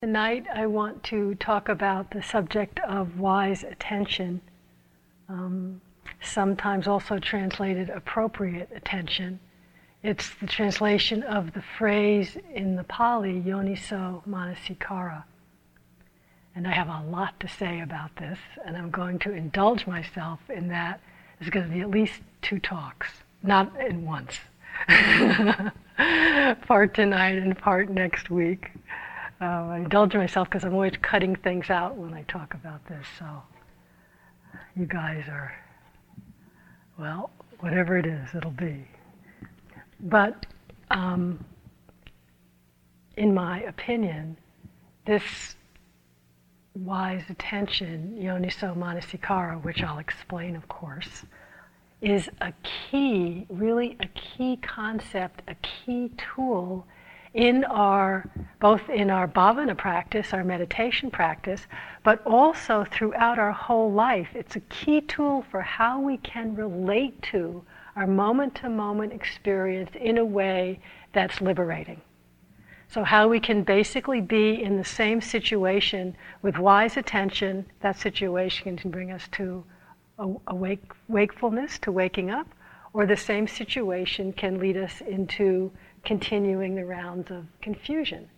Tonight, I want to talk about the subject of wise attention, um, sometimes also translated appropriate attention. It's the translation of the phrase in the Pali, yoniso manasikara. And I have a lot to say about this, and I'm going to indulge myself in that. There's going to be at least two talks, not in once. part tonight and part next week. Uh, I indulge myself because I'm always cutting things out when I talk about this. So you guys are, well, whatever it is, it'll be. But um, in my opinion, this wise attention, yoniso manasikara, which I'll explain, of course, is a key, really a key concept, a key tool in our both in our bhavana practice, our meditation practice, but also throughout our whole life. It's a key tool for how we can relate to our moment to moment experience in a way that's liberating. So, how we can basically be in the same situation with wise attention, that situation can bring us to awake, wakefulness, to waking up, or the same situation can lead us into continuing the rounds of confusion.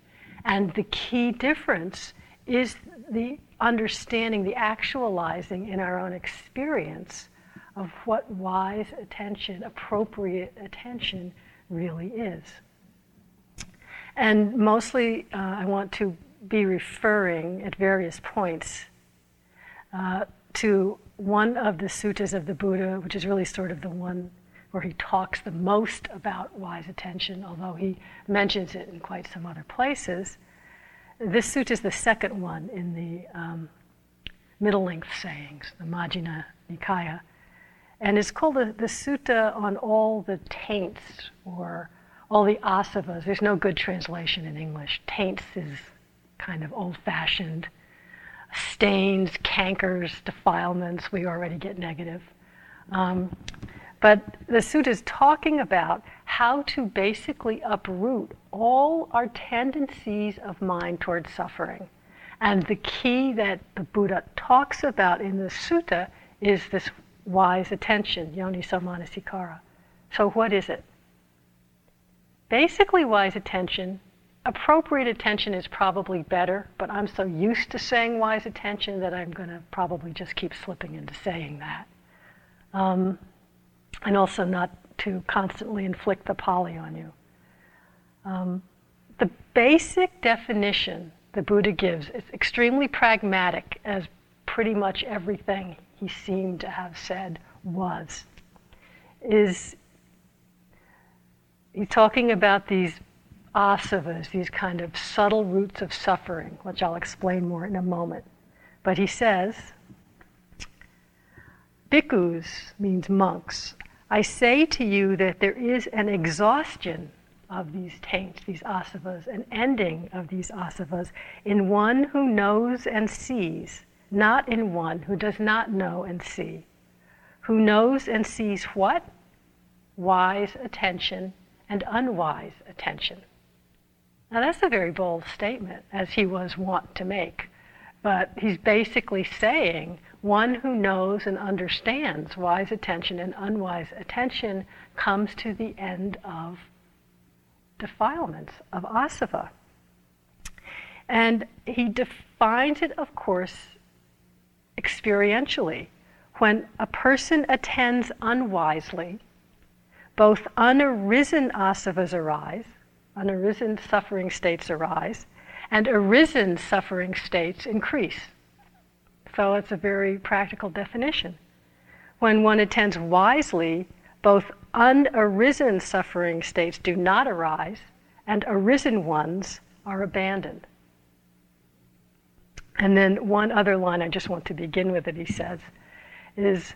And the key difference is the understanding, the actualizing in our own experience of what wise attention, appropriate attention really is. And mostly, uh, I want to be referring at various points uh, to one of the suttas of the Buddha, which is really sort of the one where he talks the most about wise attention, although he mentions it in quite some other places. This sutta is the second one in the um, middle length sayings, the Majjhima Nikaya. And it's called the, the Sutta on all the taints or all the asavas. There's no good translation in English. Taints is kind of old fashioned. Stains, cankers, defilements, we already get negative. Um, but the sutta is talking about how to basically uproot all our tendencies of mind towards suffering. And the key that the Buddha talks about in the sutta is this wise attention, yoniso manasikara. So, what is it? Basically, wise attention, appropriate attention is probably better, but I'm so used to saying wise attention that I'm going to probably just keep slipping into saying that. Um, and also not to constantly inflict the Pali on you. Um, the basic definition the Buddha gives is extremely pragmatic, as pretty much everything he seemed to have said was. Is he's talking about these asavas, these kind of subtle roots of suffering, which I'll explain more in a moment. But he says, bhikkhus means monks, I say to you that there is an exhaustion of these taints, these asavas, an ending of these asavas in one who knows and sees, not in one who does not know and see. Who knows and sees what? Wise attention and unwise attention. Now, that's a very bold statement, as he was wont to make. But he's basically saying one who knows and understands wise attention and unwise attention comes to the end of defilements, of asava. And he defines it, of course, experientially. When a person attends unwisely, both unarisen asavas arise, unarisen suffering states arise, and arisen suffering states increase. So it's a very practical definition. When one attends wisely, both unarisen suffering states do not arise, and arisen ones are abandoned. And then one other line I just want to begin with that he says is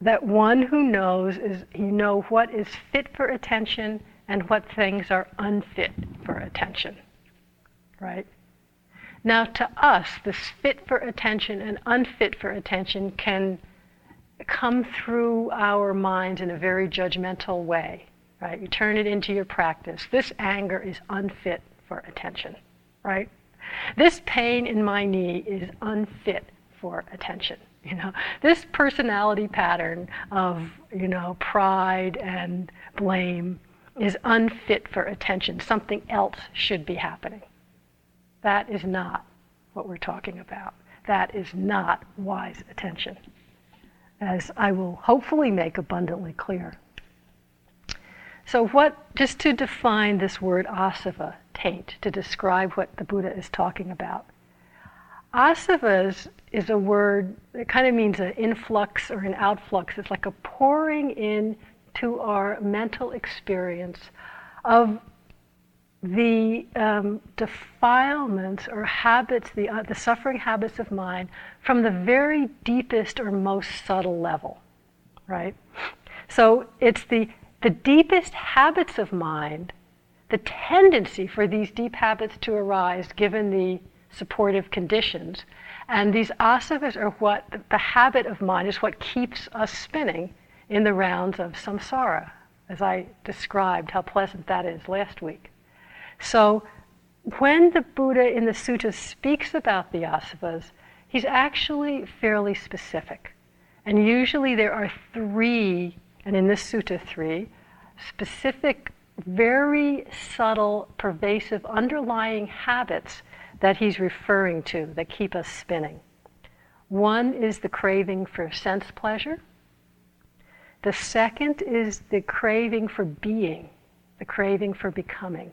that one who knows is you know what is fit for attention and what things are unfit for attention. Right? Now, to us, this fit for attention and unfit for attention can come through our minds in a very judgmental way, right? You turn it into your practice. This anger is unfit for attention. right? This pain in my knee is unfit for attention. You know, this personality pattern of, you know, pride and blame is unfit for attention. Something else should be happening. That is not what we're talking about. That is not wise attention, as I will hopefully make abundantly clear. So, what, just to define this word asava, taint, to describe what the Buddha is talking about. Asavas is a word that kind of means an influx or an outflux. It's like a pouring in to our mental experience of the um, defilements or habits, the, uh, the suffering habits of mind from the very deepest or most subtle level, right? So it's the, the deepest habits of mind, the tendency for these deep habits to arise given the supportive conditions. And these asavas are what the habit of mind is what keeps us spinning in the rounds of samsara, as I described how pleasant that is last week. So when the Buddha in the sutta speaks about the asavas, he's actually fairly specific. And usually there are three, and in this sutta, three, specific, very subtle, pervasive, underlying habits that he's referring to that keep us spinning. One is the craving for sense pleasure. The second is the craving for being, the craving for becoming.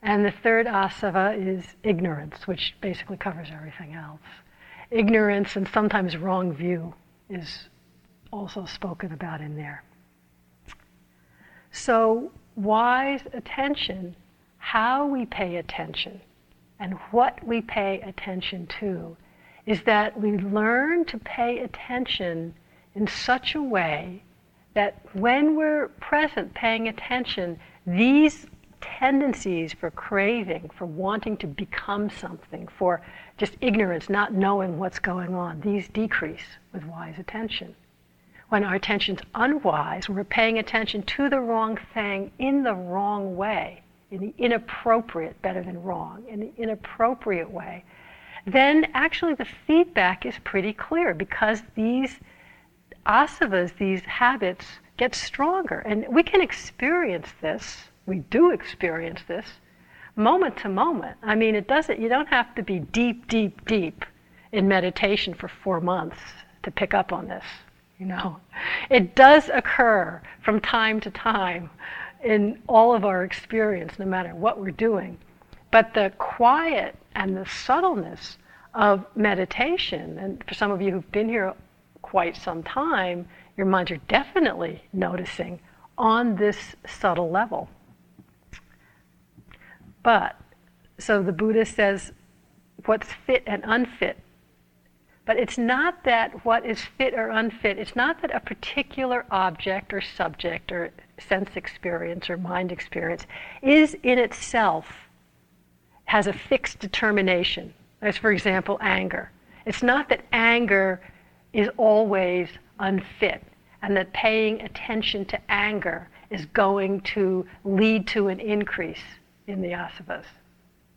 And the third asava is ignorance, which basically covers everything else. Ignorance and sometimes wrong view is also spoken about in there. So, wise attention, how we pay attention, and what we pay attention to, is that we learn to pay attention in such a way that when we're present paying attention, these tendencies for craving, for wanting to become something, for just ignorance, not knowing what's going on, these decrease with wise attention. When our attention's unwise, we're paying attention to the wrong thing in the wrong way, in the inappropriate, better than wrong, in the inappropriate way, then actually the feedback is pretty clear because these asavas, these habits, get stronger. And we can experience this we do experience this moment to moment. I mean, it doesn't, you don't have to be deep, deep, deep in meditation for four months to pick up on this, you know. It does occur from time to time in all of our experience, no matter what we're doing. But the quiet and the subtleness of meditation, and for some of you who've been here quite some time, your minds are definitely noticing on this subtle level. But, so the Buddha says what's fit and unfit. But it's not that what is fit or unfit, it's not that a particular object or subject or sense experience or mind experience is in itself has a fixed determination. As, for example, anger. It's not that anger is always unfit and that paying attention to anger is going to lead to an increase in the asavas,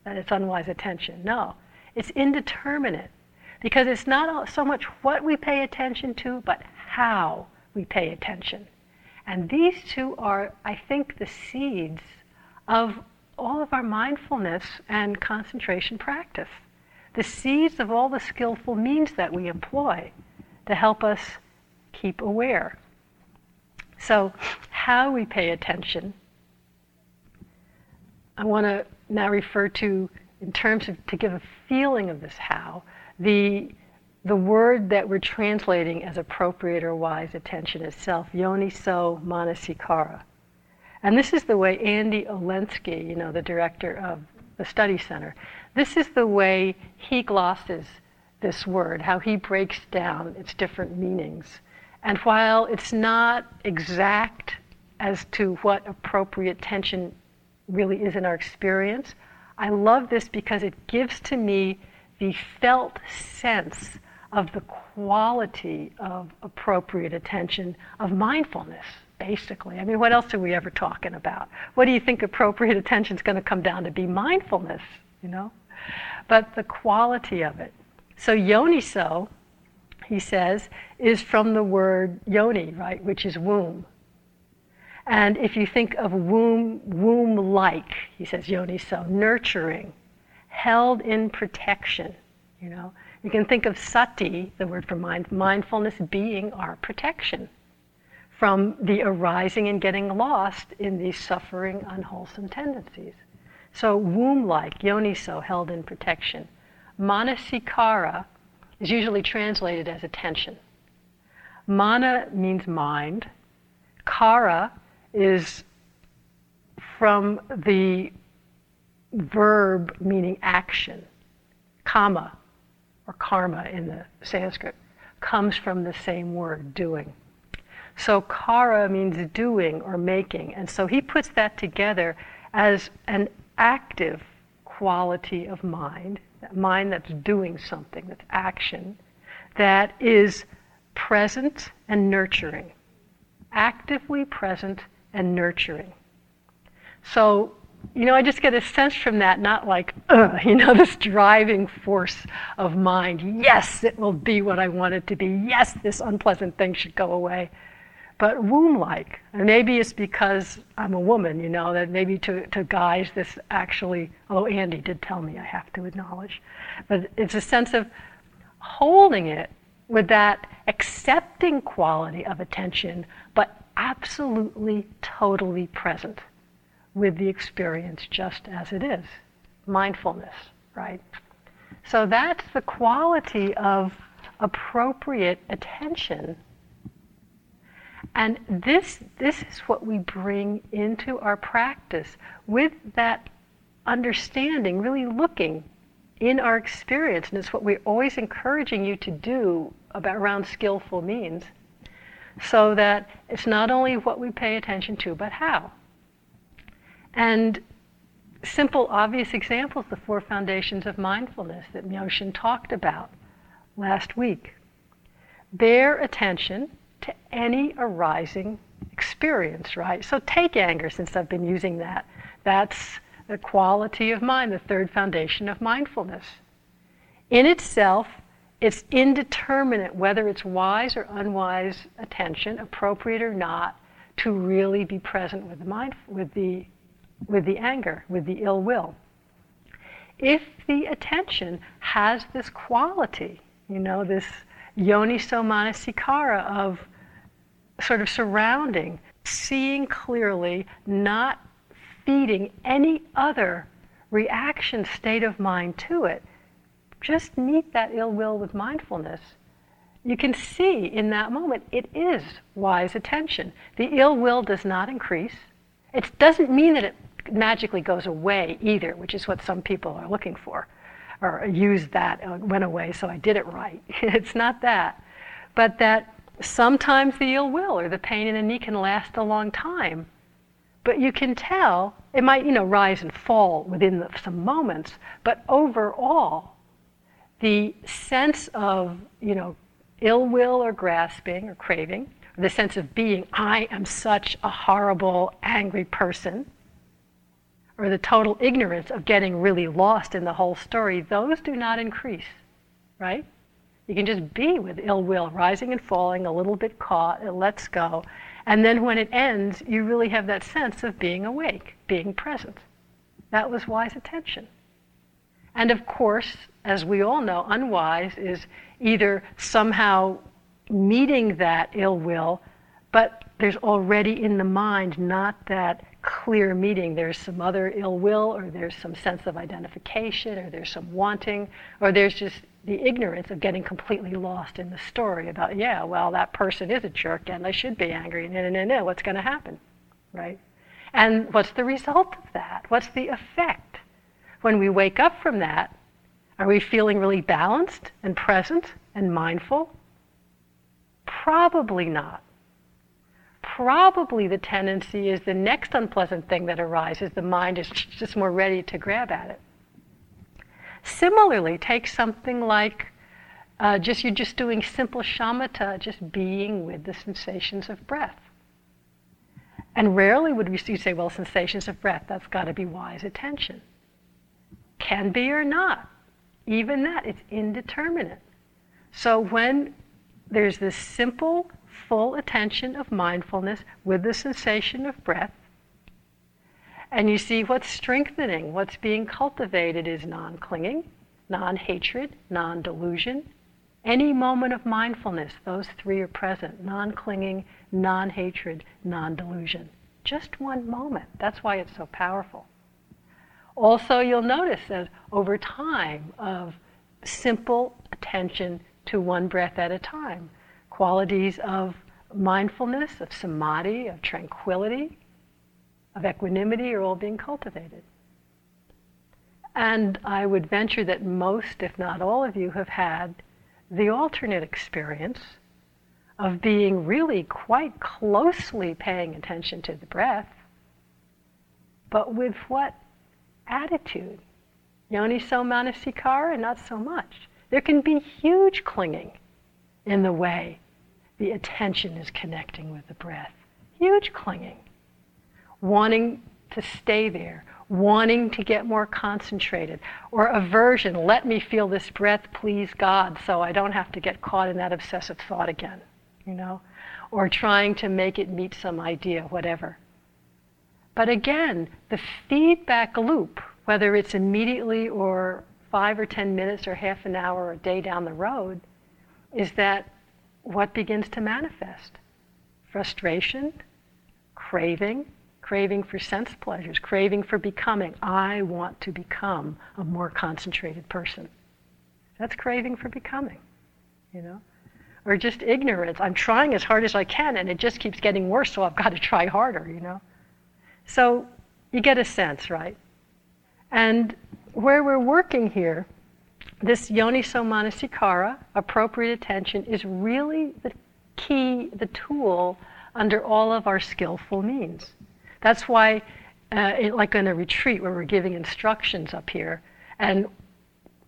that it's unwise attention. No, it's indeterminate because it's not so much what we pay attention to, but how we pay attention. And these two are, I think, the seeds of all of our mindfulness and concentration practice. The seeds of all the skillful means that we employ to help us keep aware. So, how we pay attention I want to now refer to, in terms of to give a feeling of this how, the, the word that we're translating as appropriate or wise attention itself, yoniso manasikara. And this is the way Andy Olendzki, you know, the director of the study center, this is the way he glosses this word, how he breaks down its different meanings. And while it's not exact as to what appropriate tension really is in our experience. I love this because it gives to me the felt sense of the quality of appropriate attention, of mindfulness, basically. I mean, what else are we ever talking about? What do you think appropriate attention is going to come down to be? Mindfulness, you know? But the quality of it. So yoniso, he says, is from the word yoni, right, which is womb. And if you think of womb, womb-like, he says yoniso, nurturing, held in protection, you know. You can think of sati, the word for mind, mindfulness being our protection from the arising and getting lost in these suffering, unwholesome tendencies. So womb-like, yoniso, held in protection. Manasikara is usually translated as attention. Mana means mind. Kara is from the verb meaning action. Kamma, or karma in the Sanskrit, comes from the same word, doing. So kara means doing or making. And so he puts that together as an active quality of mind, mind that's doing something, that's action, that is present and nurturing, actively present and nurturing. So, you know, I just get a sense from that, not like, you know, this driving force of mind. Yes, it will be what I want it to be. Yes, this unpleasant thing should go away but womb-like. And maybe it's because I'm a woman, you know, that maybe to, to guys this actually, although Andy did tell me I have to acknowledge, but it's a sense of holding it with that accepting quality of attention, but absolutely, totally present with the experience just as it is. Mindfulness, right? So that's the quality of appropriate attention and this, this is what we bring into our practice with that understanding, really looking in our experience. And it's what we're always encouraging you to do about around skillful means. So that it's not only what we pay attention to, but how. And simple, obvious examples, the four foundations of mindfulness that Myoshin talked about last week. Bare attention to any arising experience, right? So take anger, since I've been using that. That's the quality of mind, the third foundation of mindfulness. In itself, it's indeterminate whether it's wise or unwise attention, appropriate or not, to really be present with the mind, with the, with the anger, with the ill will. If the attention has this quality, you know, this yoniso manasikara of sort of surrounding, seeing clearly, not feeding any other reaction state of mind to it. Just meet that ill will with mindfulness. You can see in that moment it is wise attention. The ill will does not increase. It doesn't mean that it magically goes away either, which is what some people are looking for, or use that, uh, went away, so I did it right. it's not that. But that Sometimes the ill will or the pain in the knee can last a long time. But you can tell, it might, you know, rise and fall within the, some moments, but overall, the sense of, you know, ill will or grasping or craving, the sense of being, I am such a horrible, angry person, or the total ignorance of getting really lost in the whole story, those do not increase, right? You can just be with ill will, rising and falling, a little bit caught, it lets go. And then when it ends, you really have that sense of being awake, being present. That was wise attention. And of course, as we all know, unwise is either somehow meeting that ill will, but there's already in the mind not that clear meeting. There's some other ill will, or there's some sense of identification, or there's some wanting, or there's just the ignorance of getting completely lost in the story about, yeah, well, that person is a jerk and I should be angry. No, no, no. What's going to happen? Right? And what's the result of that? What's the effect? When we wake up from that, are we feeling really balanced and present and mindful? Probably not. Probably the tendency is the next unpleasant thing that arises, the mind is just more ready to grab at it. Similarly, take something like uh, just you're just doing simple shamatha, just being with the sensations of breath. And rarely would we say, well, sensations of breath, that's got to be wise attention. can be or not. Even that, it's indeterminate. So when there's this simple, full attention of mindfulness with the sensation of breath, and you see what's strengthening, what's being cultivated is non clinging, non hatred, non delusion. Any moment of mindfulness, those three are present non clinging, non hatred, non delusion. Just one moment. That's why it's so powerful. Also, you'll notice that over time of simple attention to one breath at a time, qualities of mindfulness, of samadhi, of tranquility, of equanimity are all being cultivated. And I would venture that most, if not all of you, have had the alternate experience of being really quite closely paying attention to the breath, but with what attitude? Yoni so manasikara, not so much. There can be huge clinging in the way the attention is connecting with the breath. Huge clinging. Wanting to stay there, wanting to get more concentrated, or aversion, let me feel this breath, please God, so I don't have to get caught in that obsessive thought again you know, or trying to make it meet some idea, whatever. But again, the feedback loop, whether it's immediately or five or ten minutes or half an hour or a day down the road, is that what begins to manifest? Frustration, craving, craving for sense pleasures, craving for becoming. I want to become a more concentrated person. That's craving for becoming, you know? or just ignorance. I'm trying as hard as I can and it just keeps getting worse, so I've got to try harder, you know? So you get a sense, right? And where we're working here, this yoniso manasikara, appropriate attention, is really the key, the tool under all of our skillful means. That's why, uh, it, like in a retreat where we're giving instructions up here, and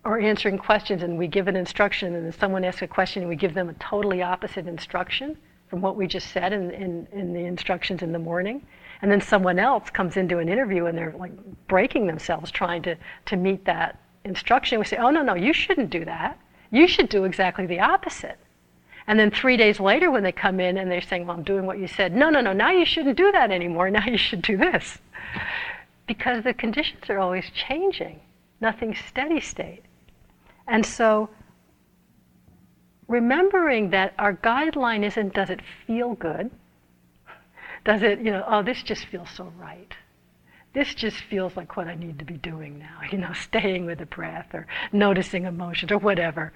or answering questions and we give an instruction and then someone asks a question and we give them a totally opposite instruction from what we just said in, in, in the instructions in the morning. And then someone else comes into an interview and they're like breaking themselves trying to, to meet that instruction. We say, oh, no, no, you shouldn't do that. You should do exactly the opposite. And then three days later, when they come in and they're saying, Well, I'm doing what you said, no, no, no, now you shouldn't do that anymore. Now you should do this. Because the conditions are always changing, nothing's steady state. And so remembering that our guideline isn't does it feel good? Does it, you know, oh, this just feels so right. This just feels like what I need to be doing now, you know, staying with the breath or noticing emotions or whatever,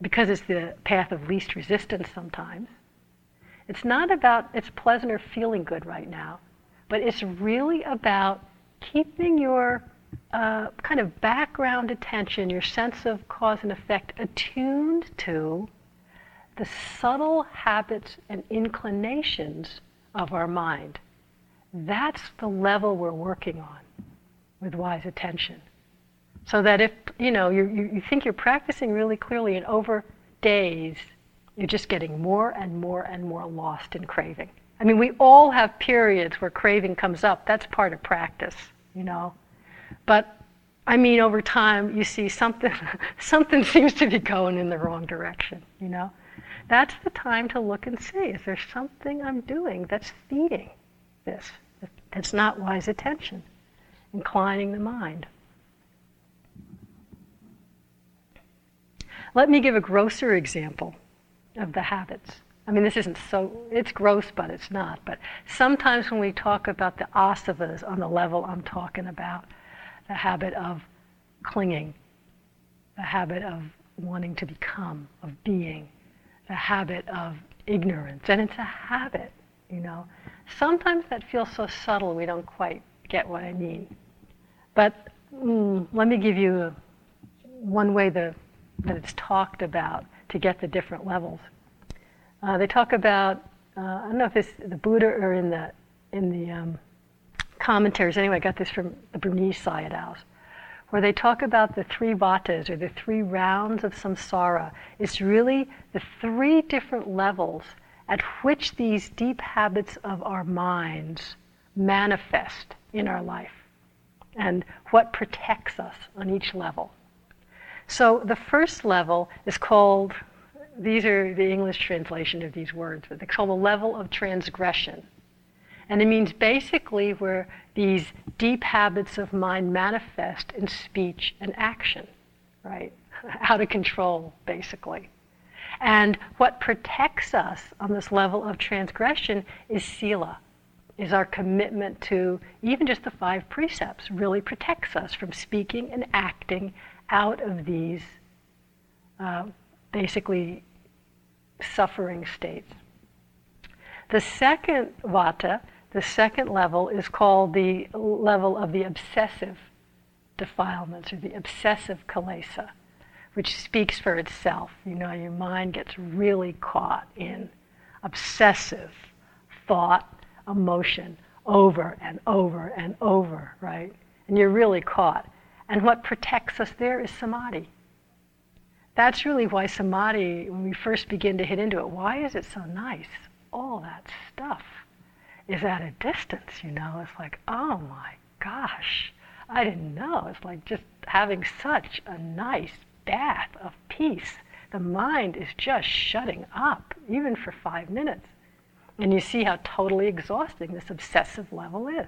because it's the path of least resistance sometimes. It's not about it's pleasant or feeling good right now, but it's really about keeping your uh, kind of background attention, your sense of cause and effect attuned to the subtle habits and inclinations of our mind. That's the level we're working on with wise attention. So that if you know you, you think you're practicing really clearly, and over days you're just getting more and more and more lost in craving. I mean, we all have periods where craving comes up. That's part of practice, you know. But I mean, over time, you see something, something seems to be going in the wrong direction, you know? That's the time to look and see, is there something I'm doing that's feeding this? That's not wise attention, inclining the mind. Let me give a grosser example of the habits. I mean, this isn't so, it's gross, but it's not. But sometimes when we talk about the asavas on the level I'm talking about, the habit of clinging, the habit of wanting to become, of being, the habit of ignorance. And it's a habit, you know. Sometimes that feels so subtle we don't quite get what I mean. But mm, let me give you one way the, that it's talked about to get the different levels. Uh, they talk about, uh, I don't know if it's the Buddha or in the, in the um, commentaries, anyway, I got this from the Burmese Sayadaws, where they talk about the three vatas or the three rounds of samsara. It's really the three different levels at which these deep habits of our minds manifest in our life. and what protects us on each level. So the first level is called, these are the English translation of these words, but it's called the level of transgression. And it means basically where these deep habits of mind manifest in speech and action, right? Out of control, basically. And what protects us on this level of transgression is sila, is our commitment to even just the five precepts, really protects us from speaking and acting out of these uh, basically suffering states. The second vata, the second level, is called the level of the obsessive defilements or the obsessive kilesa which speaks for itself. You know, your mind gets really caught in obsessive thought, emotion over and over and over, right? And you're really caught. And what protects us there is samadhi. That's really why samadhi, when we first begin to hit into it, why is it so nice? All that stuff is at a distance, you know. It's like, oh my gosh, I didn't know. It's like just having such a nice bath of peace. The mind is just shutting up, even for five minutes. And you see how totally exhausting this obsessive level is.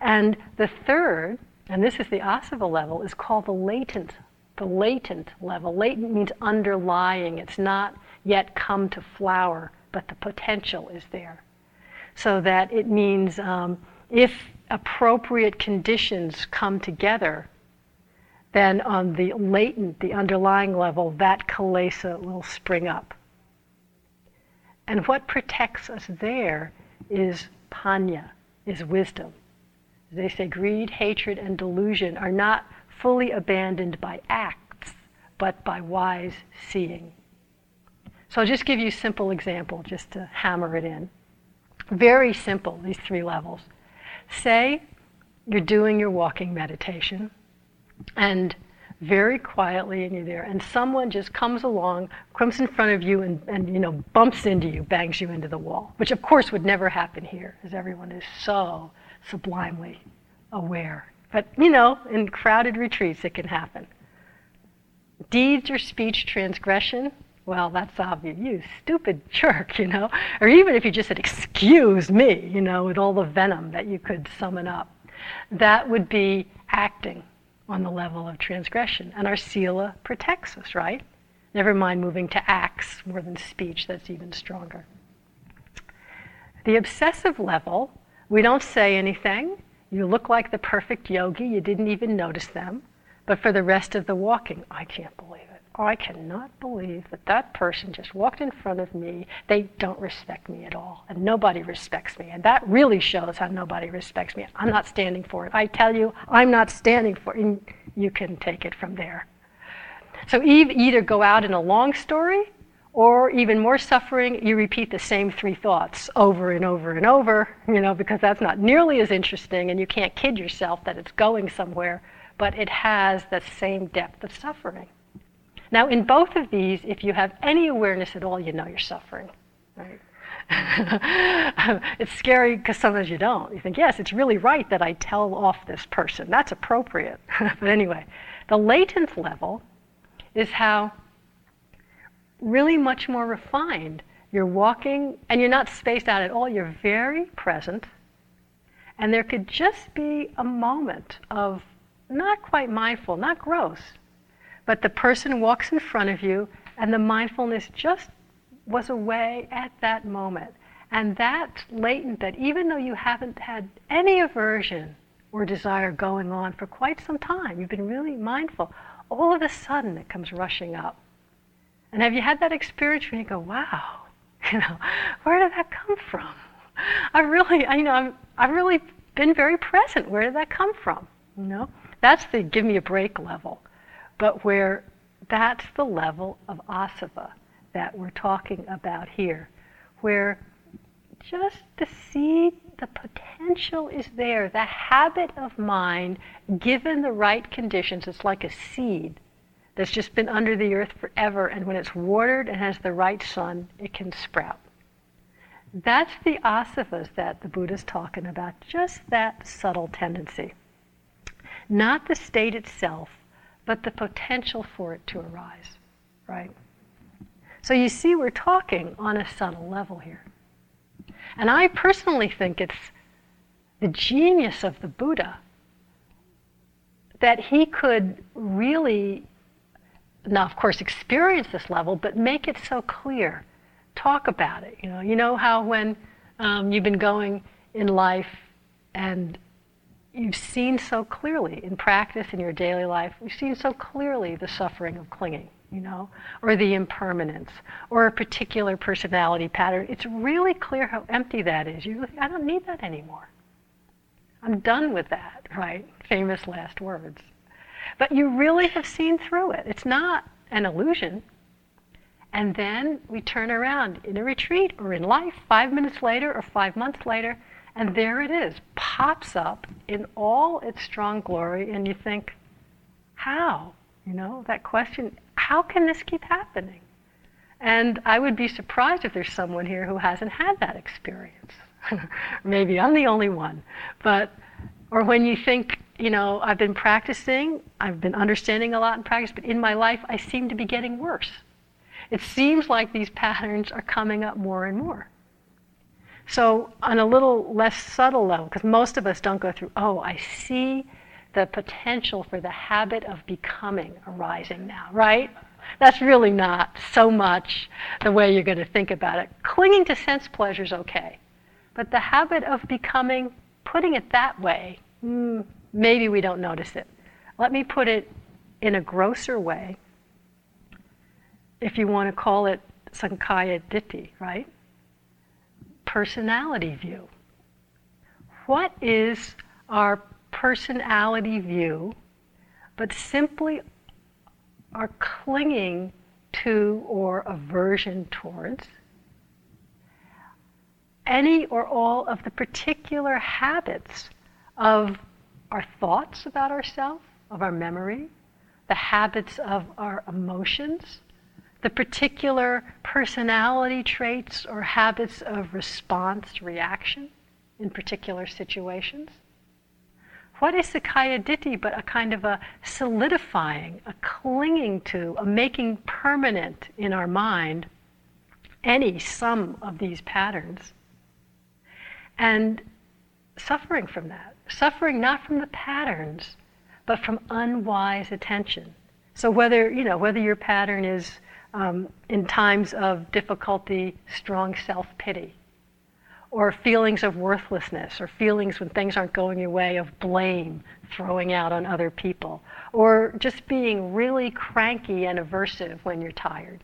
And the third, and this is the asava level, is called the latent, the latent level. Latent means underlying. It's not yet come to flower, but the potential is there. So that it means um, if appropriate conditions come together, then on the latent, the underlying level, that kilesa will spring up. And what protects us there is panya, is wisdom. They say greed, hatred, and delusion are not fully abandoned by acts, but by wise seeing. So I'll just give you a simple example just to hammer it in. Very simple, these three levels. Say you're doing your walking meditation and very quietly and you're there and someone just comes along comes in front of you and, and you know bumps into you bangs you into the wall which of course would never happen here as everyone is so sublimely aware. But you know in crowded retreats it can happen. Deeds or speech transgression well that's obvious. You stupid jerk you know. Or even if you just said excuse me you know with all the venom that you could summon up that would be acting on the level of transgression. And our sila protects us, right? Never mind moving to acts more than speech, that's even stronger. The obsessive level, we don't say anything. You look like the perfect yogi, you didn't even notice them. But for the rest of the walking, I can't believe I cannot believe that that person just walked in front of me. They don't respect me at all, and nobody respects me. And that really shows how nobody respects me. I'm not standing for it. I tell you, I'm not standing for it. And you can take it from there. So eve either go out in a long story, or even more suffering, you repeat the same three thoughts over and over and over, you know, because that's not nearly as interesting, and you can't kid yourself that it's going somewhere, but it has the same depth of suffering. Now, in both of these, if you have any awareness at all, you know you're suffering. Right? it's scary because sometimes you don't. You think, yes, it's really right that I tell off this person. That's appropriate. but anyway, the latent level is how really much more refined you're walking and you're not spaced out at all. You're very present. And there could just be a moment of not quite mindful, not gross, but the person walks in front of you, and the mindfulness just was away at that moment. And that latent, that even though you haven't had any aversion or desire going on for quite some time, you've been really mindful, all of a sudden it comes rushing up. And have you had that experience when you go, wow, you know, where did that come from? I've really, you know, I've, I've really been very present. Where did that come from? You know, that's the give me a break level but where that's the level of asava that we're talking about here, where just the seed, the potential is there. The habit of mind, given the right conditions, it's like a seed that's just been under the earth forever, and when it's watered and has the right sun, it can sprout. That's the asavas that the Buddha's talking about, just that subtle tendency. Not the state itself, but the potential for it to arise, right? So you see, we're talking on a subtle level here. And I personally think it's the genius of the Buddha that he could really, now of course, experience this level, but make it so clear. Talk about it. You know, you know how when um, you've been going in life and you've seen so clearly in practice in your daily life, you've seen so clearly the suffering of clinging, you know, or the impermanence, or a particular personality pattern. It's really clear how empty that is. You, I don't need that anymore. I'm done with that, right? Famous last words. But you really have seen through it. It's not an illusion. And then we turn around in a retreat or in life five minutes later or five months later, and there it is, pops up in all its strong glory, and you think, how? You know, that question, how can this keep happening? And I would be surprised if there's someone here who hasn't had that experience. Maybe I'm the only one. But, or when you think, you know, I've been practicing, I've been understanding a lot in practice, but in my life I seem to be getting worse. It seems like these patterns are coming up more and more. So, on a little less subtle level, because most of us don't go through, oh, I see the potential for the habit of becoming arising now, right? That's really not so much the way you're going to think about it. Clinging to sense pleasure is okay. But the habit of becoming, putting it that way, mm, maybe we don't notice it. Let me put it in a grosser way, if you want to call it Sakkaya Ditthi, right? Personality view. What is our personality view, but simply our clinging to or aversion towards? any or all of the particular habits of our thoughts about ourselves, of our memory, the habits of our emotions, the particular personality traits or habits of response, reaction in particular situations. What is Sakkaya Ditthi but a kind of a solidifying, a clinging to, a making permanent in our mind any sum of these patterns and suffering from that. Suffering not from the patterns, but from unwise attention. So whether, you know, whether your pattern is um, in times of difficulty, strong self-pity, or feelings of worthlessness, or feelings when things aren't going your way of blame, throwing out on other people, or just being really cranky and aversive when you're tired.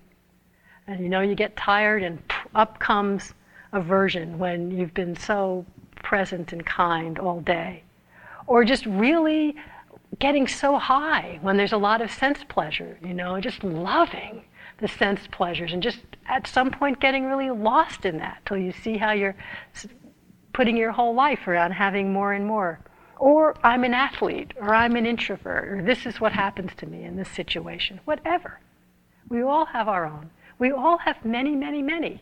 And you know, you get tired and up comes aversion when you've been so present and kind all day. Or just really getting so high when there's a lot of sense pleasure, you know, just loving the sense pleasures and just at some point getting really lost in that till you see how you're putting your whole life around having more and more. Or I'm an athlete, or I'm an introvert, or this is what happens to me in this situation. Whatever. We all have our own. We all have many, many, many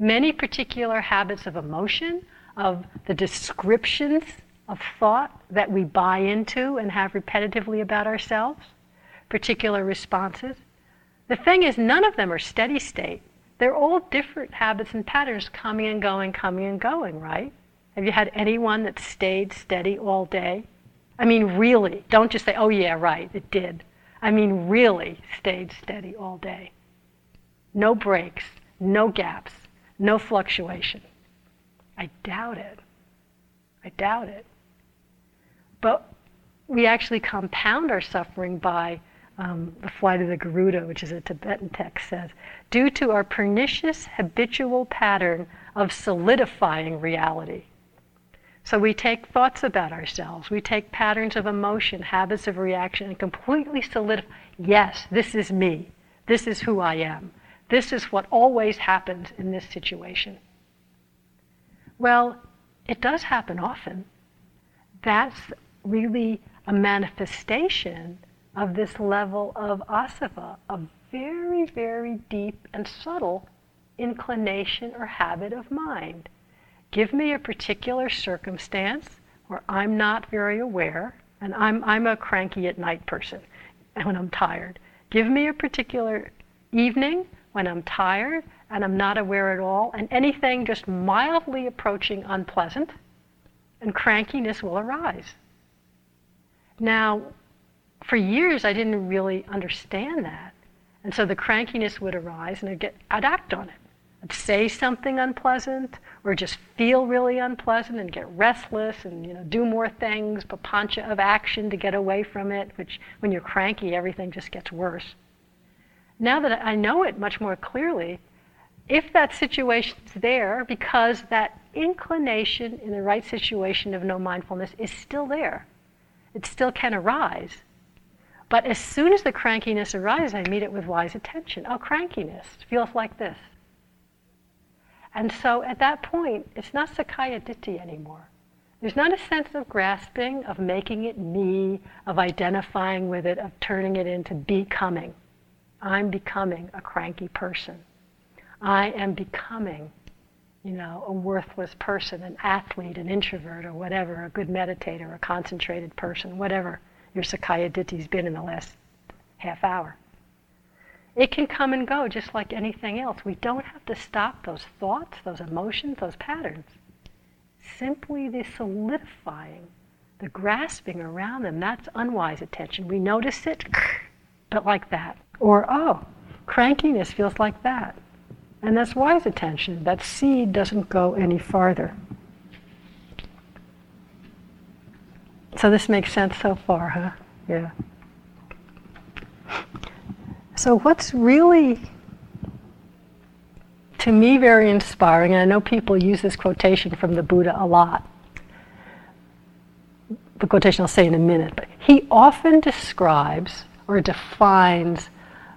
many particular habits of emotion, of the descriptions of thought that we buy into and have repetitively about ourselves, particular responses. The thing is, none of them are steady state. They're all different habits and patterns coming and going, coming and going, right? Have you had anyone that stayed steady all day? I mean, really. Don't just say, oh, yeah, right, it did. I mean, really stayed steady all day. No breaks, no gaps no fluctuation. I doubt it. I doubt it. But we actually compound our suffering by um, the flight of the Garuda, which is a Tibetan text, says, due to our pernicious habitual pattern of solidifying reality. So we take thoughts about ourselves, we take patterns of emotion, habits of reaction, and completely solidify. Yes, this is me. This is who I am. This is what always happens in this situation. Well, it does happen often. That's really a manifestation of this level of asava, a very, very deep and subtle inclination or habit of mind. Give me a particular circumstance where I'm not very aware, and I'm, I'm a cranky at night person and when I'm tired. Give me a particular evening when I'm tired and I'm not aware at all, and anything just mildly approaching unpleasant, and crankiness will arise. Now, for years I didn't really understand that. And so the crankiness would arise and I'd, get, I'd act on it. I'd say something unpleasant or just feel really unpleasant and get restless and you know do more things, papancha of action to get away from it, which when you're cranky everything just gets worse. Now that I know it much more clearly, if that situation's there because that inclination in the right situation of no mindfulness is still there. It still can arise. But as soon as the crankiness arises, I meet it with wise attention. Oh, crankiness feels like this. And so at that point, it's not Sakkaya Ditthi anymore. There's not a sense of grasping, of making it me, of identifying with it, of turning it into becoming. I'm becoming a cranky person. I am becoming, you know, a worthless person, an athlete, an introvert, or whatever, a good meditator, a concentrated person, whatever your Sakkaya Ditthi's been in the last half hour. It can come and go just like anything else. We don't have to stop those thoughts, those emotions, those patterns. Simply the solidifying, the grasping around them, that's unwise attention. We notice it, but like that. Or, oh, crankiness feels like that. And that's wise attention. That seed doesn't go any farther. So this makes sense so far, huh? Yeah. So what's really to me very inspiring, and I know people use this quotation from the Buddha a lot. The quotation I'll say in a minute, but he often describes or defines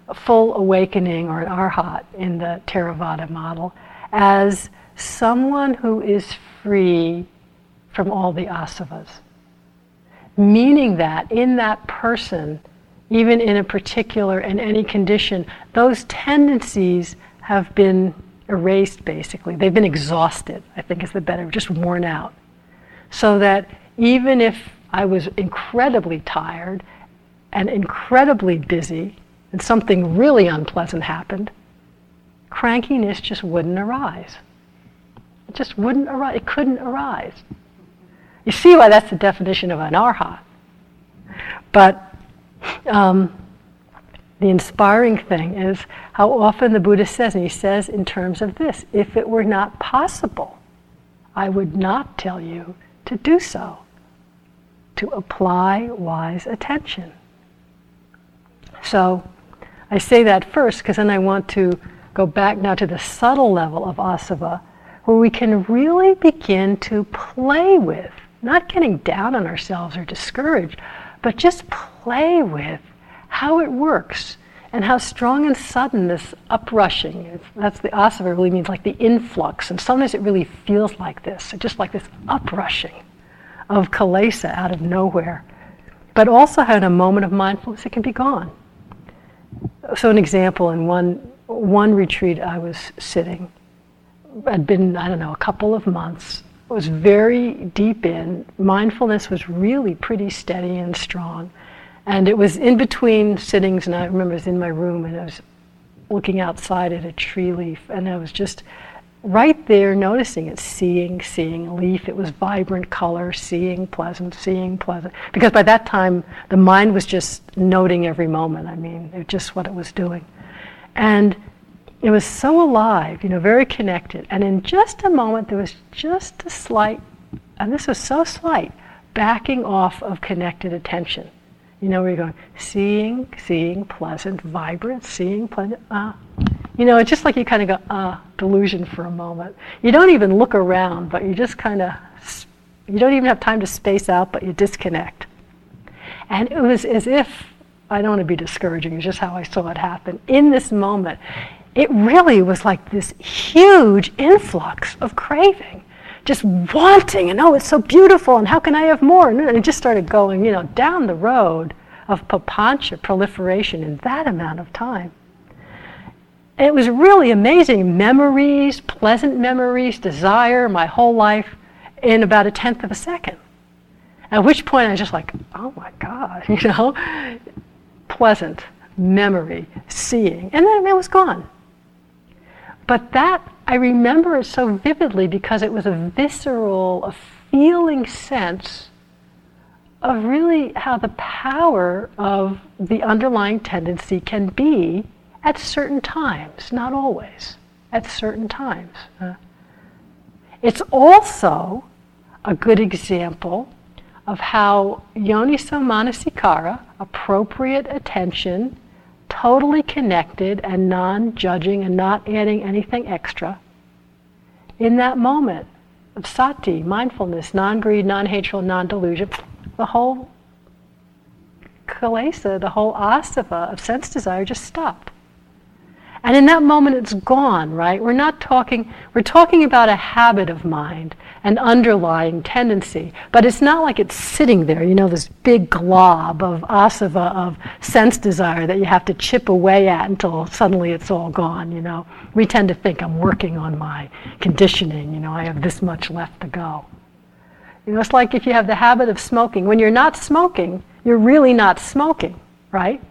a full awakening or an arhat in the Theravada model as someone who is free from all the asavas meaning that in that person, even in a particular and any condition, those tendencies have been erased basically. They've been exhausted, I think is the better, just worn out. So that even if I was incredibly tired and incredibly busy and something really unpleasant happened, crankiness just wouldn't arise. It just wouldn't arise. It couldn't arise. You see why that's the definition of an arhat. But um, the inspiring thing is how often the Buddha says, and he says in terms of this if it were not possible, I would not tell you to do so, to apply wise attention. So I say that first because then I want to go back now to the subtle level of asava, where we can really begin to play with not getting down on ourselves or discouraged, but just play with how it works and how strong and sudden this uprushing is. That's the asava really means like the influx, and sometimes it really feels like this, just like this uprushing of kilesa out of nowhere. But also how in a moment of mindfulness it can be gone. So an example in one one retreat I was sitting, had been, I don't know, a couple of months, was very deep in. Mindfulness was really pretty steady and strong. And it was in between sittings, and I remember I was in my room and I was looking outside at a tree leaf, and I was just right there noticing it, seeing, seeing leaf. It was vibrant color, seeing pleasant, seeing pleasant. Because by that time, the mind was just noting every moment. I mean, it just what it was doing. And it was so alive, you know, very connected. And in just a moment, there was just a slight, and this was so slight, backing off of connected attention. You know, where you're going, seeing, seeing, pleasant, vibrant, seeing, pleasant. Uh. You know, it's just like you kind of go, ah, uh, delusion for a moment. You don't even look around, but you just kind of, you don't even have time to space out, but you disconnect. And it was as if, I don't want to be discouraging, it's just how I saw it happen. In this moment, it really was like this huge influx of craving, just wanting, and oh, it's so beautiful, and how can I have more? And it just started going, you know, down the road of papancha proliferation in that amount of time. it was really amazing. Memories, pleasant memories, desire, my whole life in about a tenth of a second. At which point I was just like, oh my God, you know, pleasant memory, seeing, and then it was gone. But that, I remember it so vividly because it was a visceral, a feeling sense of really how the power of the underlying tendency can be at certain times, not always, at certain times. Uh, it's also a good example of how yoniso manasikara, appropriate attention, totally connected and non-judging and not adding anything extra, in that moment of sati, mindfulness, non-greed, non hatred, non-delusion, the whole kilesa, the whole asava of sense desire just stopped. And in that moment, it's gone, right? We're not talking, we're talking about a habit of mind, an underlying tendency, but it's not like it's sitting there, you know, this big glob of asava, of sense desire that you have to chip away at until suddenly it's all gone, you know. We tend to think I'm working on my conditioning, you know, I have this much left to go. You know, it's like if you have the habit of smoking. When you're not smoking, you're really not smoking, right?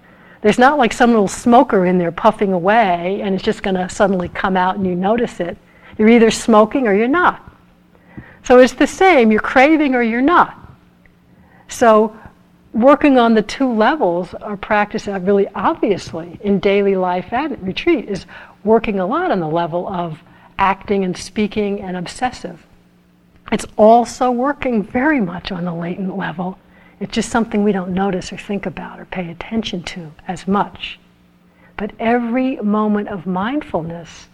There's not like some little smoker in there puffing away and it's just going to suddenly come out and you notice it. You're either smoking or you're not. So it's the same, you're craving or you're not. So working on the two levels are practice uh, really obviously in daily life and retreat is working a lot on the level of acting and speaking and obsessive. It's also working very much on the latent level it's just something we don't notice or think about or pay attention to as much. But every moment of mindfulness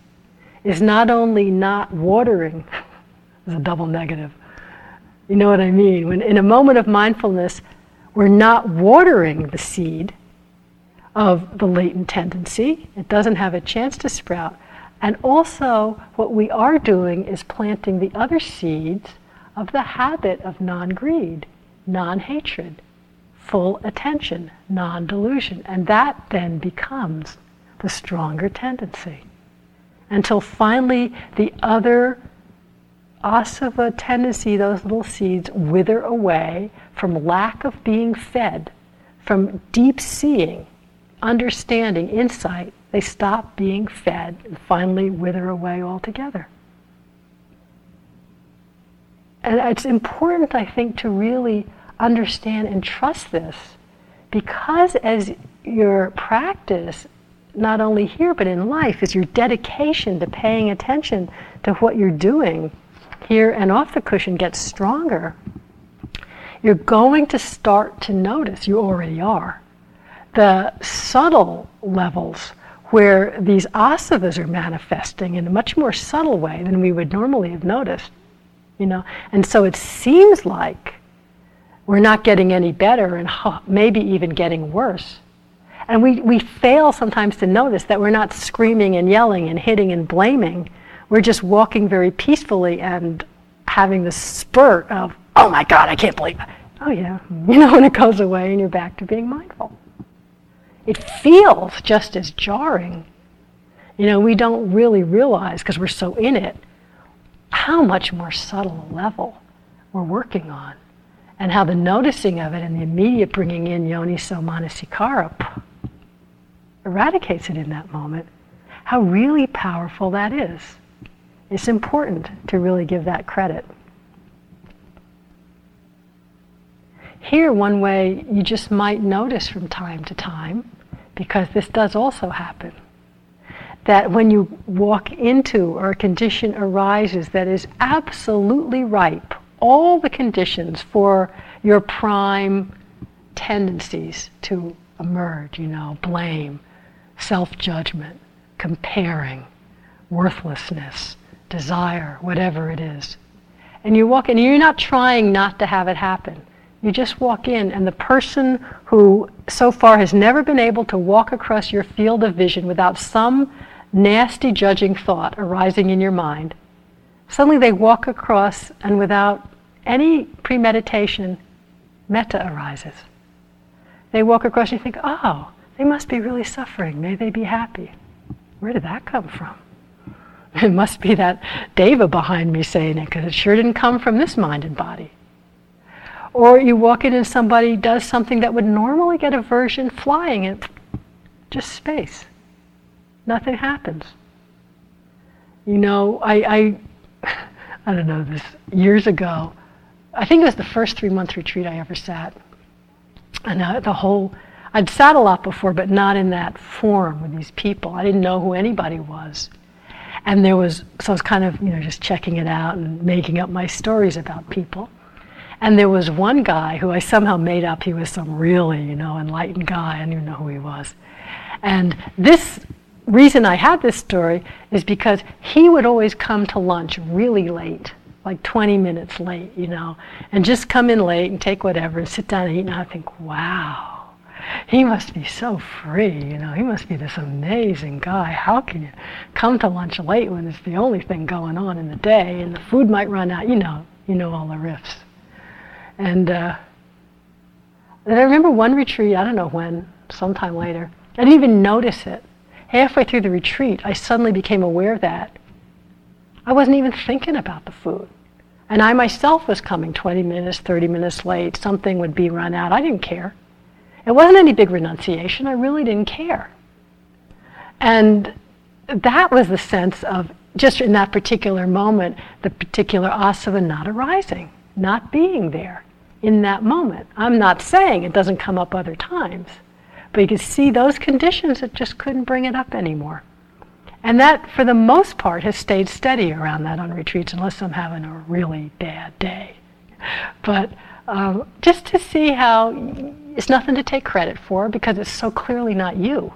is not only not watering, is a double negative. You know what I mean? When in a moment of mindfulness, we're not watering the seed of the latent tendency. It doesn't have a chance to sprout. And also, what we are doing is planting the other seeds of the habit of non greed non hatred, full attention, non delusion. And that then becomes the stronger tendency. Until finally the other asava tendency, those little seeds, wither away from lack of being fed, from deep seeing, understanding, insight. They stop being fed and finally wither away altogether. And it's important, I think, to really understand and trust this because as your practice, not only here but in life, is your dedication to paying attention to what you're doing here and off the cushion gets stronger, you're going to start to notice, you already are, the subtle levels where these asavas are manifesting in a much more subtle way than we would normally have noticed. You know, and so it seems like we're not getting any better and maybe even getting worse. And we, we fail sometimes to notice that we're not screaming and yelling and hitting and blaming. We're just walking very peacefully and having this spurt of, oh my God, I can't believe it. Oh yeah, you know, and it goes away and you're back to being mindful. It feels just as jarring. You know, we don't really realize, because we're so in it, how much more subtle a level we're working on and how the noticing of it and the immediate bringing in yoni yoniso manasikara eradicates it in that moment, how really powerful that is. It's important to really give that credit. Here, one way you just might notice from time to time, because this does also happen, that when you walk into or a condition arises that is absolutely ripe all the conditions for your prime tendencies to emerge, you know, blame, self-judgment, comparing, worthlessness, desire, whatever it is. And you walk in, and you're not trying not to have it happen. You just walk in, and the person who so far has never been able to walk across your field of vision without some nasty judging thought arising in your mind Suddenly they walk across, and without any premeditation, metta arises. They walk across and you think, oh, they must be really suffering. May they be happy. Where did that come from? It must be that deva behind me saying it, because it sure didn't come from this mind and body. Or you walk in and somebody does something that would normally get aversion flying in just space. Nothing happens. You know, I, I, I don't know, this years ago, I think it was the first three month retreat I ever sat. And uh, the whole, I'd sat a lot before, but not in that form with these people. I didn't know who anybody was. And there was, so I was kind of, you know, just checking it out and making up my stories about people. And there was one guy who I somehow made up he was some really, you know, enlightened guy. I didn't even know who he was. And this reason I had this story is because he would always come to lunch really late, like 20 minutes late, you know, and just come in late and take whatever and sit down and eat. And I think, wow he must be so free, you know, he must be this amazing guy. How can you come to lunch late when it's the only thing going on in the day and the food might run out? You know, you know all the riffs. And, uh, and I remember one retreat, I don't know when, sometime later, I didn't even notice it. Halfway through the retreat, I suddenly became aware that I wasn't even thinking about the food. And I myself was coming 20 minutes, 30 minutes late. Something would be run out. I didn't care. It wasn't any big renunciation. I really didn't care. And that was the sense of, just in that particular moment, the particular asava not arising, not being there in that moment. I'm not saying it doesn't come up other times, but you can see those conditions that just couldn't bring it up anymore. And that, for the most part, has stayed steady around that on retreats, unless I'm having a really bad day. But um, just to see how it's nothing to take credit for because it's so clearly not you.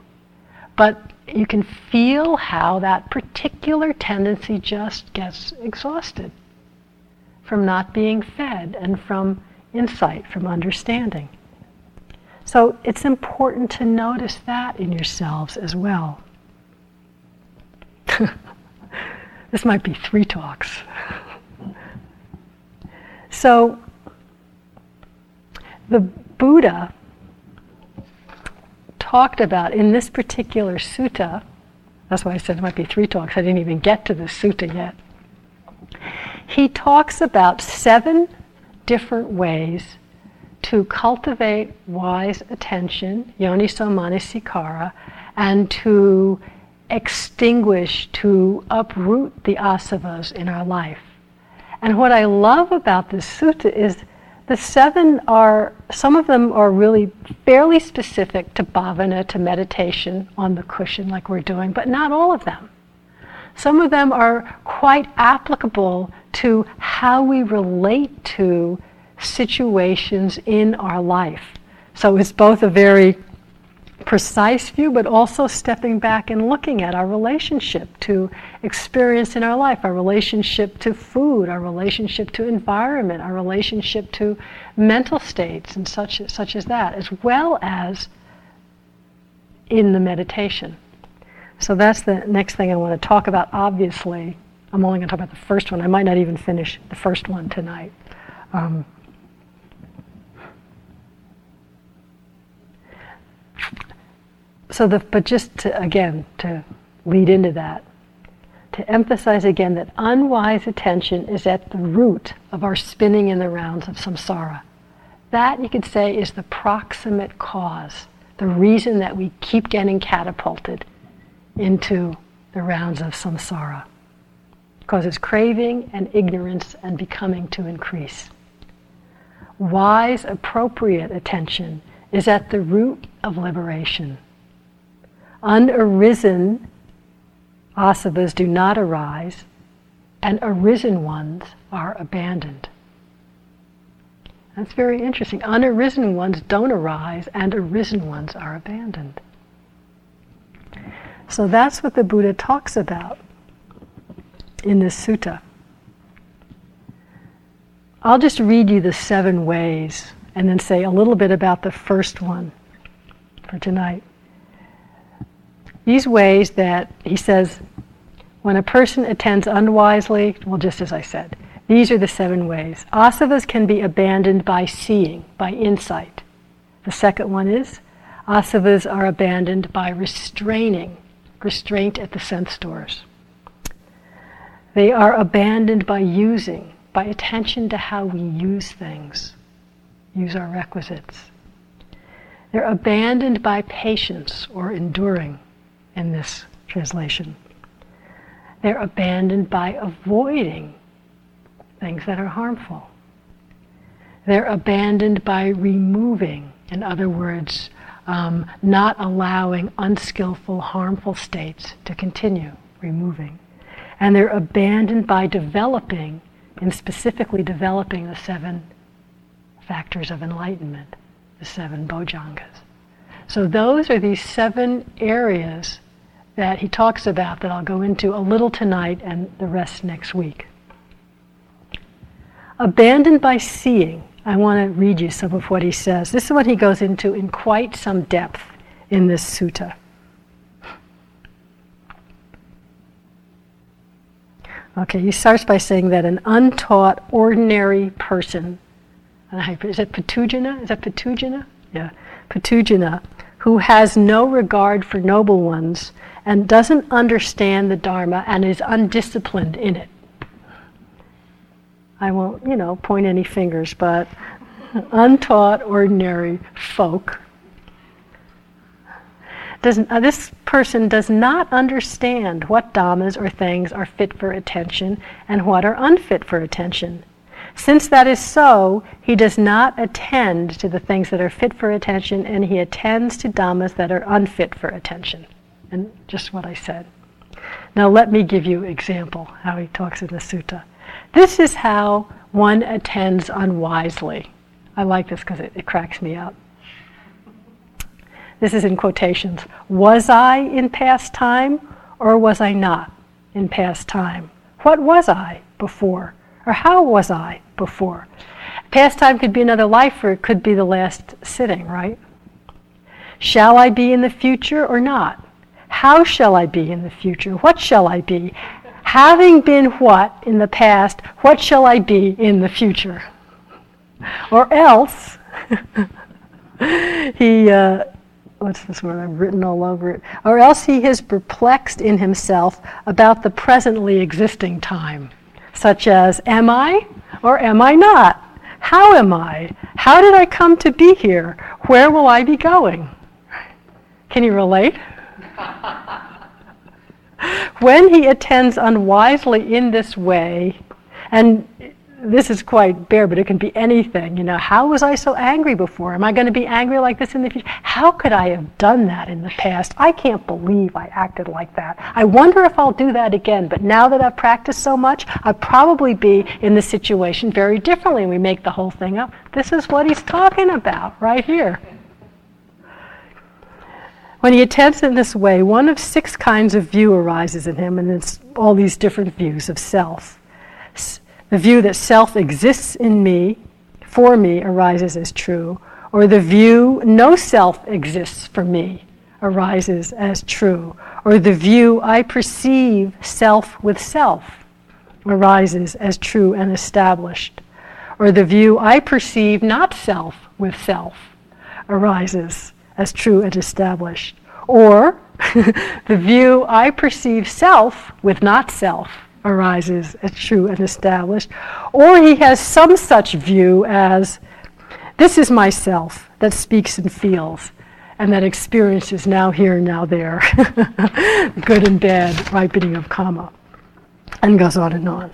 But you can feel how that particular tendency just gets exhausted from not being fed and from insight, from understanding. So it's important to notice that in yourselves as well. this might be three talks. so the Buddha talked about in this particular sutta, that's why I said it might be three talks, I didn't even get to the sutta yet. He talks about seven different ways to cultivate wise attention, yoniso manasikara, and to extinguish, to uproot the asavas in our life. And what I love about this sutta is the seven are, some of them are really fairly specific to bhavana, to meditation on the cushion, like we're doing, but not all of them. Some of them are quite applicable to how we relate to situations in our life. So it's both a very precise view, but also stepping back and looking at our relationship to experience in our life, our relationship to food, our relationship to environment, our relationship to mental states and such, such as that, as well as in the meditation. So that's the next thing I want to talk about. Obviously, I'm only going to talk about the first one. I might not even finish the first one tonight. Um, so the, but just to, again to lead into that to emphasize again that unwise attention is at the root of our spinning in the rounds of samsara. That you could say is the proximate cause the reason that we keep getting catapulted into the rounds of samsara. Causes craving and ignorance and becoming to increase. Wise appropriate attention is at the root of liberation Unarisen asavas do not arise, and arisen ones are abandoned. That's very interesting. Unarisen ones don't arise, and arisen ones are abandoned. So that's what the Buddha talks about in this sutta. I'll just read you the seven ways and then say a little bit about the first one for tonight. These ways that he says, when a person attends unwisely, well, just as I said, these are the seven ways. Asavas can be abandoned by seeing, by insight. The second one is asavas are abandoned by restraining, restraint at the sense doors. They are abandoned by using, by attention to how we use things, use our requisites. They're abandoned by patience or enduring in this translation. They're abandoned by avoiding things that are harmful. They're abandoned by removing, in other words, um, not allowing unskillful, harmful states to continue, removing. And they're abandoned by developing, and specifically developing the seven factors of enlightenment, the seven bojjhangas. So those are these seven areas that he talks about that I'll go into a little tonight and the rest next week. Abandoned by seeing, I want to read you some of what he says. This is what he goes into in quite some depth in this sutta. Okay, he starts by saying that an untaught, ordinary person, is that puthujjana? Is that puthujjana? Yeah, puthujjana, who has no regard for noble ones and doesn't understand the Dharma and is undisciplined in it. I won't, you know, point any fingers, but untaught, ordinary folk. Doesn't, uh, this person does not understand what dhammas or things are fit for attention and what are unfit for attention. Since that is so, he does not attend to the things that are fit for attention and he attends to dhammas that are unfit for attention. And just what I said. Now let me give you example how he talks in the sutta. This is how one attends unwisely. I like this because it, it cracks me up. This is in quotations. Was I in past time or was I not in past time? What was I before? Or how was I before? Past time could be another life or it could be the last sitting, right? Shall I be in the future or not? How shall I be in the future? What shall I be? having been what in the past, what shall I be in the future? Or else, he, uh, what's this word? I've written all over it. Or else he is perplexed in himself about the presently existing time, such as, am I or am I not? How am I? How did I come to be here? Where will I be going? Can you relate? When he attends unwisely in this way, and this is quite bare, but it can be anything. You know, how was I so angry before? Am I going to be angry like this in the future? How could I have done that in the past? I can't believe I acted like that. I wonder if I'll do that again. But now that I've practiced so much, I'll probably be in the situation very differently. And we make the whole thing up. This is what he's talking about right here. When he attends in this way, one of six kinds of view arises in him, and it's all these different views of self. The view that self exists in me, for me, arises as true, or the view no self exists for me arises as true, or the view I perceive self with self arises as true and established, or the view I perceive not self with self arises as true and established. Or the view I perceive self with not self arises as true and established. Or he has some such view as this is myself that speaks and feels and that experiences now here, now there, good and bad, ripening of karma, and goes on and on.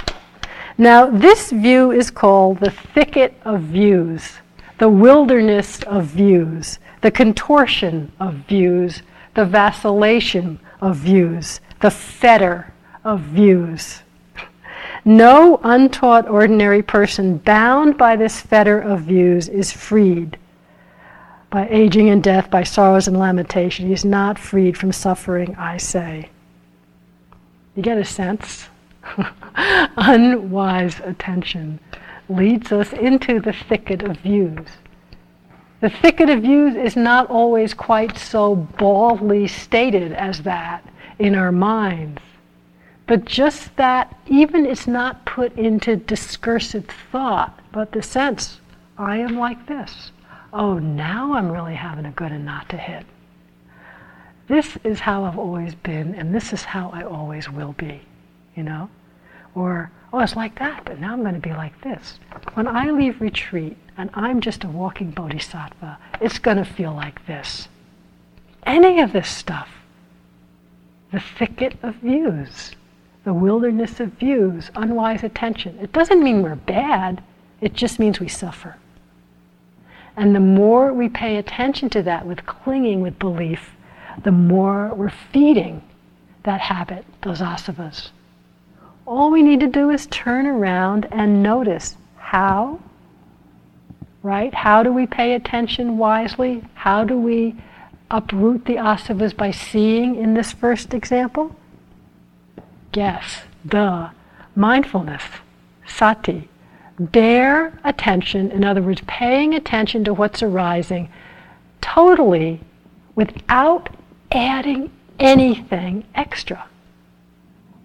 Now, this view is called the thicket of views, the wilderness of views the contortion of views, the vacillation of views, the fetter of views. No untaught ordinary person bound by this fetter of views is freed by aging and death, by sorrows and lamentation. He is not freed from suffering, I say. You get a sense? Unwise attention leads us into the thicket of views. The thicket of views is not always quite so baldly stated as that in our minds, but just that even it's not put into discursive thought, but the sense, I am like this. Oh, now I'm really having a good and not to hit. this is how I've always been, and this is how I always will be, you know? Or, oh, it's like that, but now I'm going to be like this. When I leave retreat and I'm just a walking bodhisattva, it's going to feel like this. Any of this stuff, the thicket of views, the wilderness of views, unwise attention, it doesn't mean we're bad, it just means we suffer. And the more we pay attention to that with clinging, with belief, the more we're feeding that habit, those asavas. All we need to do is turn around and notice how, right? How do we pay attention wisely? How do we uproot the asavas by seeing in this first example? Guess, the mindfulness, sati. Bare attention, in other words, paying attention to what's arising totally without adding anything extra.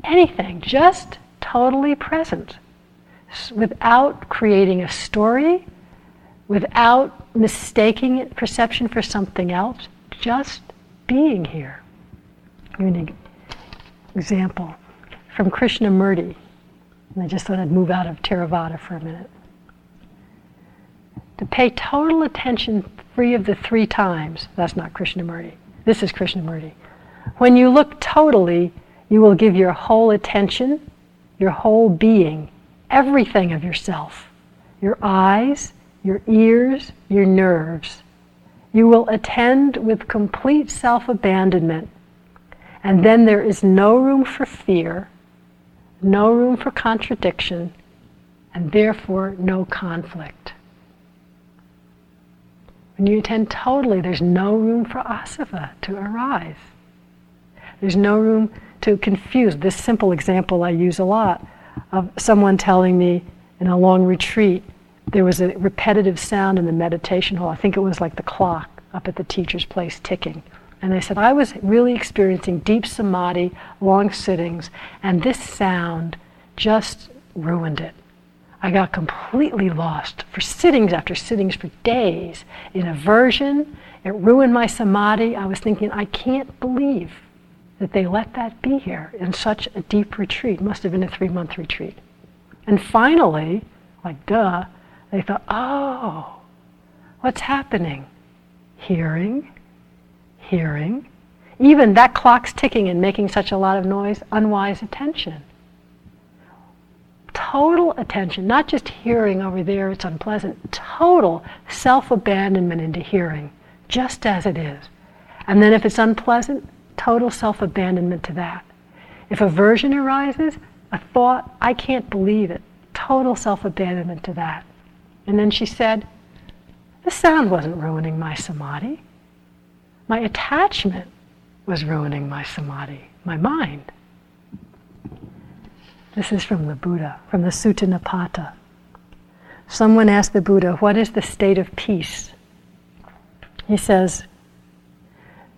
Anything, just totally present, without creating a story, without mistaking perception for something else, just being here. You an example from Krishnamurti. And I just thought I'd move out of Theravada for a minute. To pay total attention free of the three times, that's not Krishnamurti. This is Krishnamurti. When you look totally, you will give your whole attention, your whole being, everything of yourself, your eyes, your ears, your nerves. You will attend with complete self abandonment, and then there is no room for fear, no room for contradiction, and therefore no conflict. When you attend totally, there's no room for asava to arise. There's no room to confuse. This simple example I use a lot of someone telling me in a long retreat, there was a repetitive sound in the meditation hall. I think it was like the clock up at the teacher's place ticking. And they said, I was really experiencing deep samadhi, long sittings, and this sound just ruined it. I got completely lost for sittings after sittings for days in aversion. It ruined my samadhi. I was thinking, I can't believe that they let that be here in such a deep retreat. Must have been a three month retreat. And finally, like duh, they thought, oh, what's happening? Hearing, hearing. Even that clock's ticking and making such a lot of noise, unwise attention total attention, not just hearing over there, it's unpleasant, total self abandonment into hearing, just as it is. And then if it's unpleasant, total self abandonment to that. If aversion arises, a thought, I can't believe it, total self abandonment to that. And then she said, The sound wasn't ruining my samadhi. My attachment was ruining my samadhi, my mind. This is from the Buddha, from the Sutta Nipata. Someone asked the Buddha, What is the state of peace? He says,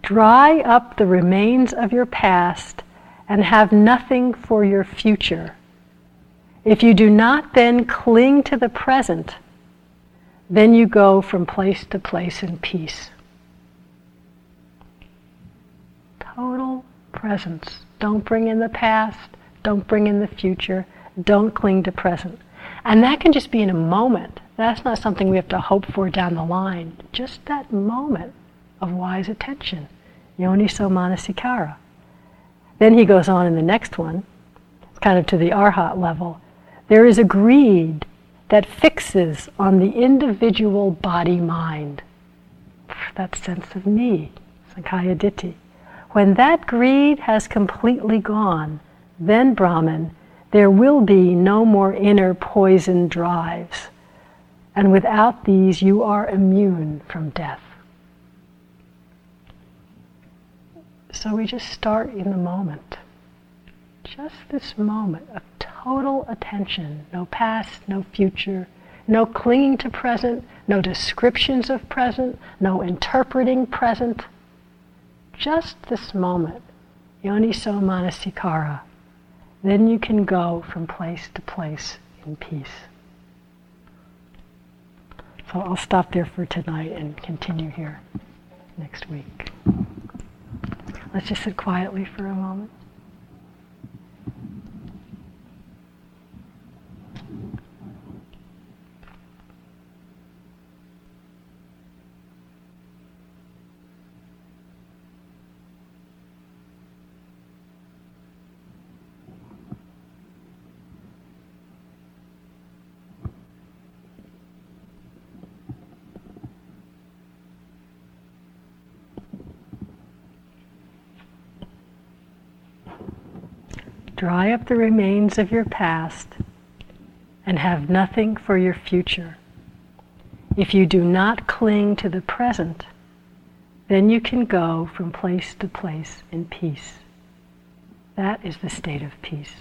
Dry up the remains of your past and have nothing for your future. If you do not then cling to the present, then you go from place to place in peace. Total presence. Don't bring in the past. Don't bring in the future. Don't cling to present. And that can just be in a moment. That's not something we have to hope for down the line. Just that moment of wise attention. Yoniso manasikara. Then he goes on in the next one, kind of to the arhat level. There is a greed that fixes on the individual body mind. That sense of me, Sakkaya Ditthi. When that greed has completely gone, then Brahman, there will be no more inner poison drives. And without these, you are immune from death. So we just start in the moment. Just this moment of total attention. No past, no future, no clinging to present, no descriptions of present, no interpreting present. Just this moment. Yoniso manasikara then you can go from place to place in peace. So I'll stop there for tonight and continue here next week. Let's just sit quietly for a moment. Dry up the remains of your past and have nothing for your future. If you do not cling to the present, then you can go from place to place in peace. That is the state of peace.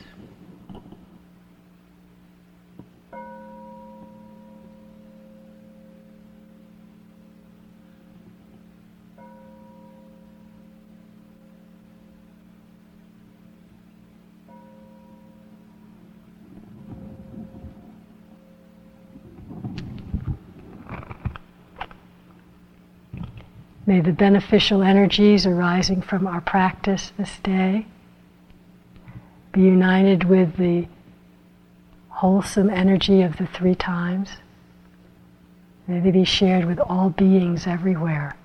May the beneficial energies arising from our practice this day be united with the wholesome energy of the three times. May they be shared with all beings everywhere.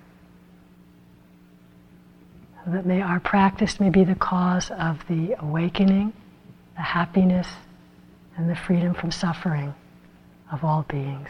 So that may our practice may be the cause of the awakening, the happiness, and the freedom from suffering of all beings.